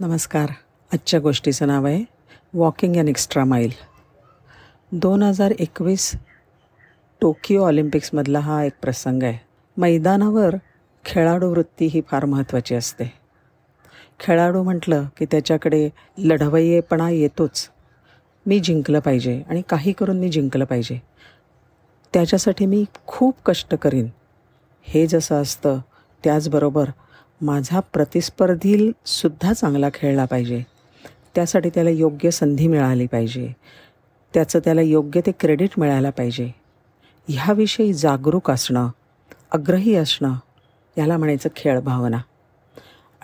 नमस्कार. आजच्या गोष्टीचं नाव आहे वॉकिंग अँड एक्स्ट्रा माईल. दोन हजार एकवीस टोकियो ऑलिम्पिक्समधला हा एक प्रसंग आहे. मैदानावर खेळाडू वृत्ती ही फार महत्त्वाची असते. खेळाडू म्हटलं की त्याच्याकडे लढवय्येपणा येतोच. मी जिंकलं पाहिजे आणि काही करून मी जिंकलं पाहिजे. त्याच्यासाठी मी खूप कष्ट करीन. हे जसं असतं त्याचबरोबर माझा प्रतिस्पर्धीसुद्धा चांगला खेळला पाहिजे. त्यासाठी त्याला योग्य संधी मिळाली पाहिजे. त्याचं त्याला योग्य ते क्रेडिट मिळायला पाहिजे. ह्याविषयी जागरूक असणं अग्रही असणं याला म्हणायचं खेळ भावना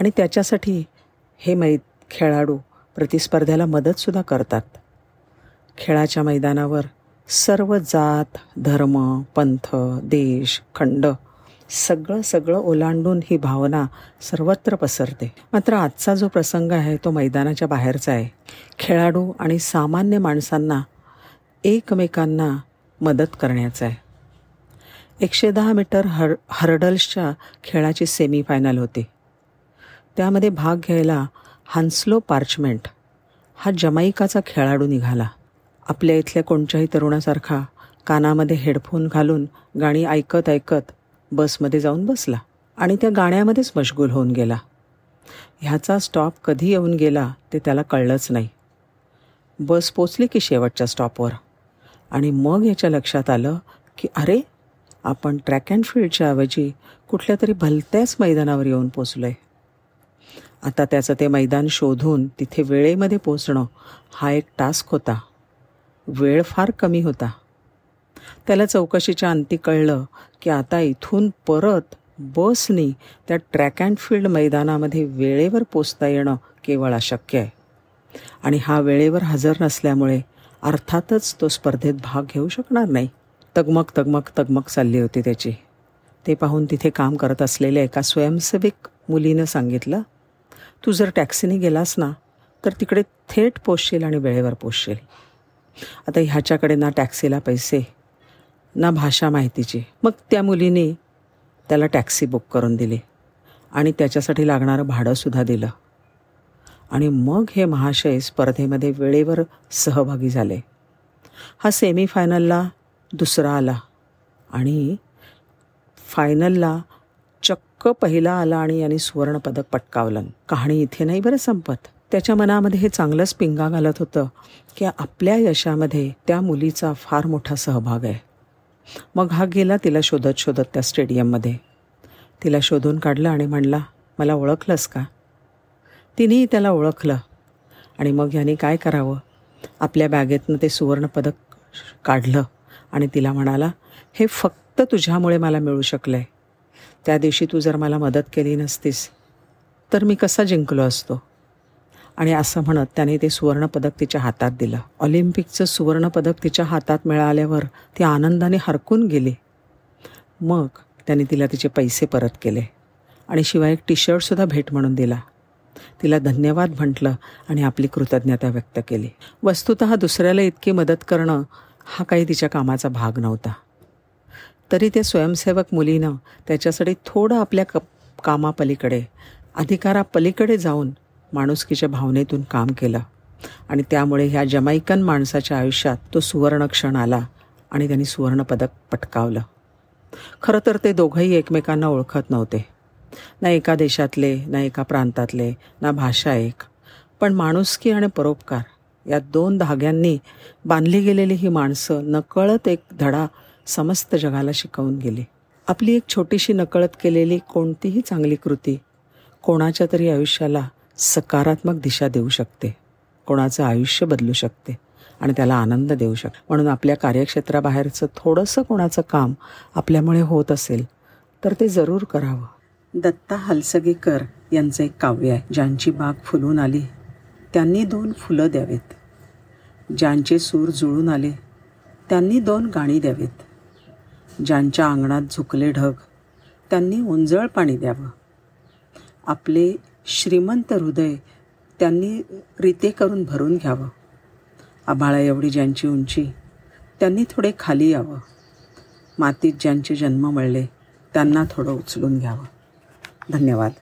आणि त्याच्यासाठी हे मै खेळाडू प्रतिस्पर्ध्याला मदतसुद्धा करतात. खेळाच्या मैदानावर सर्व जात धर्म पंथ देश खंड सगळं सगळं ओलांडून ही भावना सर्वत्र पसरते. मात्र आजचा जो प्रसंग आहे तो मैदानाच्या बाहेरचा आहे. खेळाडू आणि सामान्य माणसांना एकमेकांना मदत करण्याचा आहे. एकशे दहा मीटर हर हर्डल्सच्या खेळाची सेमीफायनल होती. त्यामध्ये भाग घ्यायला हान्स्लो पार्चमेंट हा जमाईकाचा खेळाडू निघाला. आपल्या इथल्या कोणत्याही तरुणासारखा कानामध्ये हेडफोन घालून गाणी ऐकत ऐकत बसमध्ये जाऊन बसला आणि त्या गाण्यामध्येच मशगूल होऊन गेला. ह्याचा स्टॉप कधी येऊन गेला ते त्याला कळलंच नाही. बस पोचली की शेवटच्या स्टॉपवर आणि मग याच्या लक्षात आलं की अरे आपण ट्रॅक अँड फील्डच्या ऐवजी कुठल्या तरी भलत्याच मैदानावर येऊन पोचलो आहे आता त्याचं ते मैदान शोधून तिथे वेळेमध्ये पोचणं हा एक टास्क होता. वेळ फार कमी होता. त्याला चौकशीच्या अंती कळलं की आता इथून परत बसनी त्या ट्रॅक अँड फील्ड मैदानामध्ये वेळेवर पोचता येणं केवळ अशक्य आहे. आणि हा वेळेवर हजर नसल्यामुळे अर्थातच तो स्पर्धेत भाग घेऊ शकणार नाही. तगमग तगमग तगमग चालली होती त्याची. ते पाहून तिथे काम करत असलेल्या एका स्वयंसेविक मुलीनं सांगितलं तू जर टॅक्सीने गेलास ना तर तिकडे थेट पोचशील आणि वेळेवर पोचशील. आता ह्याच्याकडे ना टॅक्सीला पैसे ना भाषा माहितीची. मग त्या मुलीने त्याला टॅक्सी बुक करून दिली. आणि त्याच्यासाठी लागणारं भाडंसुद्धा दिलं. आणि मग हे महाशय स्पर्धेमध्ये वेळेवर सहभागी झाले. हा सेमीफायनलला दुसरा आला. आणि फायनलला चक्क पहिला आला आणि याने सुवर्णपदक पटकावलं. कहाणी इथे नाही बरं संपत. त्याच्या मनामध्ये हे चांगलंच पिंगा घालत होतं की आपल्या यशामध्ये त्या मुलीचा फार मोठा सहभाग आहे. मग हा गेला तिला शोधत शोधत त्या स्टेडियममध्ये. तिला शोधून काढलं आणि म्हणला मला ओळखलंस का? तिनेही त्याला ओळखलं. आणि मग ह्याने काय करावं? आपल्या बॅगेतनं ते सुवर्णपदक काढलं आणि तिला म्हणाला हे फक्त तुझ्यामुळे मला मिळू शकलं आहे त्या दिवशी तू जर मला मदत केली नसतीस तर मी कसा जिंकलो असतो? आणि असं म्हणत त्याने ते सुवर्णपदक तिच्या हातात दिलं. ऑलिम्पिकचं सुवर्णपदक तिच्या हातात मिळाल्यावर ती आनंदाने हरकून गेली. मग त्याने तिला तिचे पैसे परत केले. आणि शिवाय एक टी शर्टसुद्धा भेट म्हणून दिला. तिला धन्यवाद म्हटलं आणि आपली कृतज्ञता व्यक्त केली. वस्तुत दुसऱ्याला इतकी मदत करणं हा काही तिच्या कामाचा भाग नव्हता. तरी त्या स्वयंसेवक मुलीनं त्याच्यासाठी थोडं आपल्या क कामापलीकडे अधिकारापलीकडे जाऊन माणुसकीच्या भावनेतून काम केलं. आणि त्यामुळे ह्या जमायकन माणसाच्या आयुष्यात तो सुवर्ण क्षण आला आणि त्यांनी सुवर्णपदक पटकावलं. खरं तर ते दोघंही एकमेकांना ओळखत नव्हते. ना एका देशातले ना एका प्रांतातले ना भाषा एक. पण माणुसकी आणि परोपकार या दोन धाग्यांनी बांधली गेलेली ही माणसं नकळत एक धडा समस्त जगाला शिकवून गेली. आपली एक छोटीशी नकळत केलेली कोणतीही चांगली कृती कोणाच्या तरी आयुष्याला सकारात्मक दिशा देऊ शकते. कोणाचं आयुष्य बदलू शकते आणि त्याला आनंद देऊ शकते. म्हणून आपल्या कार्यक्षेत्राबाहेरचं थोडंसं कोणाचं काम आपल्यामुळे होत असेल तर ते जरूर करावं. दत्ता हलसगेकर यांचं एक काव्य आहे ज्यांची बाग फुलून आली. त्यांनी दोन फुलं द्यावेत. ज्यांचे सूर जुळून आले त्यांनी दोन गाणी द्यावीत. ज्यांच्या अंगणात झुकले ढग त्यांनी उंजळ पाणी द्यावं. आपले श्रीमंत हृदय त्यांनी रीते करून भरून घ्यावं. आभाळा एवढी ज्यांची उंची त्यांनी थोडे खाली यावं. मातीत ज्यांचे जन्म मळले त्यांना थोडं उचलून घ्यावं. धन्यवाद.